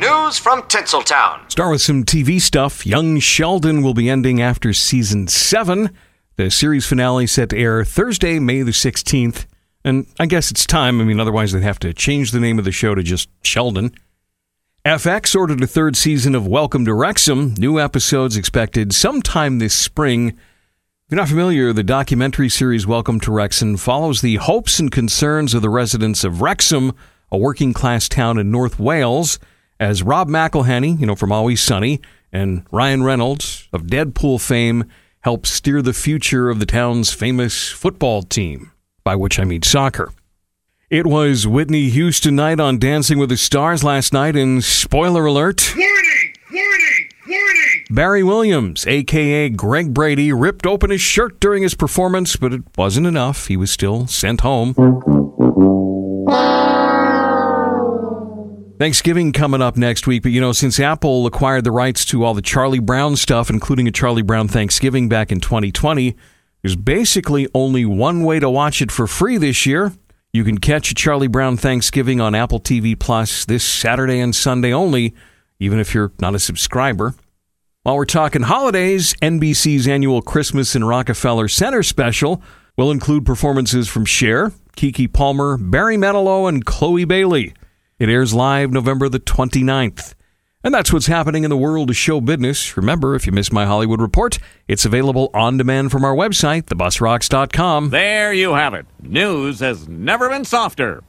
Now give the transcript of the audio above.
News from Tinseltown. Start with some TV stuff. Young Sheldon will be ending after season seven. The series finale set to air Thursday, May the 16th. And I guess it's time. I mean, otherwise they'd have to change the name of the show to just Sheldon. FX ordered a third season of Welcome to Wrexham. New episodes expected sometime this spring. If you're not familiar, the documentary series Welcome to Wrexham follows the hopes and concerns of the residents of Wrexham, a working class town in North Wales as Rob McElhenney, you know, from Always Sunny, and Ryan Reynolds of Deadpool fame help steer the future of the town's famous football team, by which I mean soccer. It was Whitney Houston night on Dancing with the Stars last night, and spoiler alert. Warning! Warning! Warning! Barry Williams, aka Greg Brady, ripped open his shirt during his performance, but it wasn't enough. He was still sent home. Thanksgiving coming up next week, but you know, since Apple acquired the rights to all the Charlie Brown stuff, including a Charlie Brown Thanksgiving back in 2020, there's basically only one way to watch it for free this year. You can catch a Charlie Brown Thanksgiving on Apple TV Plus this Saturday and Sunday only, even if you're not a subscriber. While we're talking holidays, NBC's annual Christmas in Rockefeller Center special will include performances from Cher, Keke Palmer, Barry Manilow, and Chloe Bailey. It airs live November the 29th. And that's what's happening in the world of show business. Remember, if you missed my Hollywood report, it's available on demand from our website, thebusrocks.com. There you have it. News has never been softer.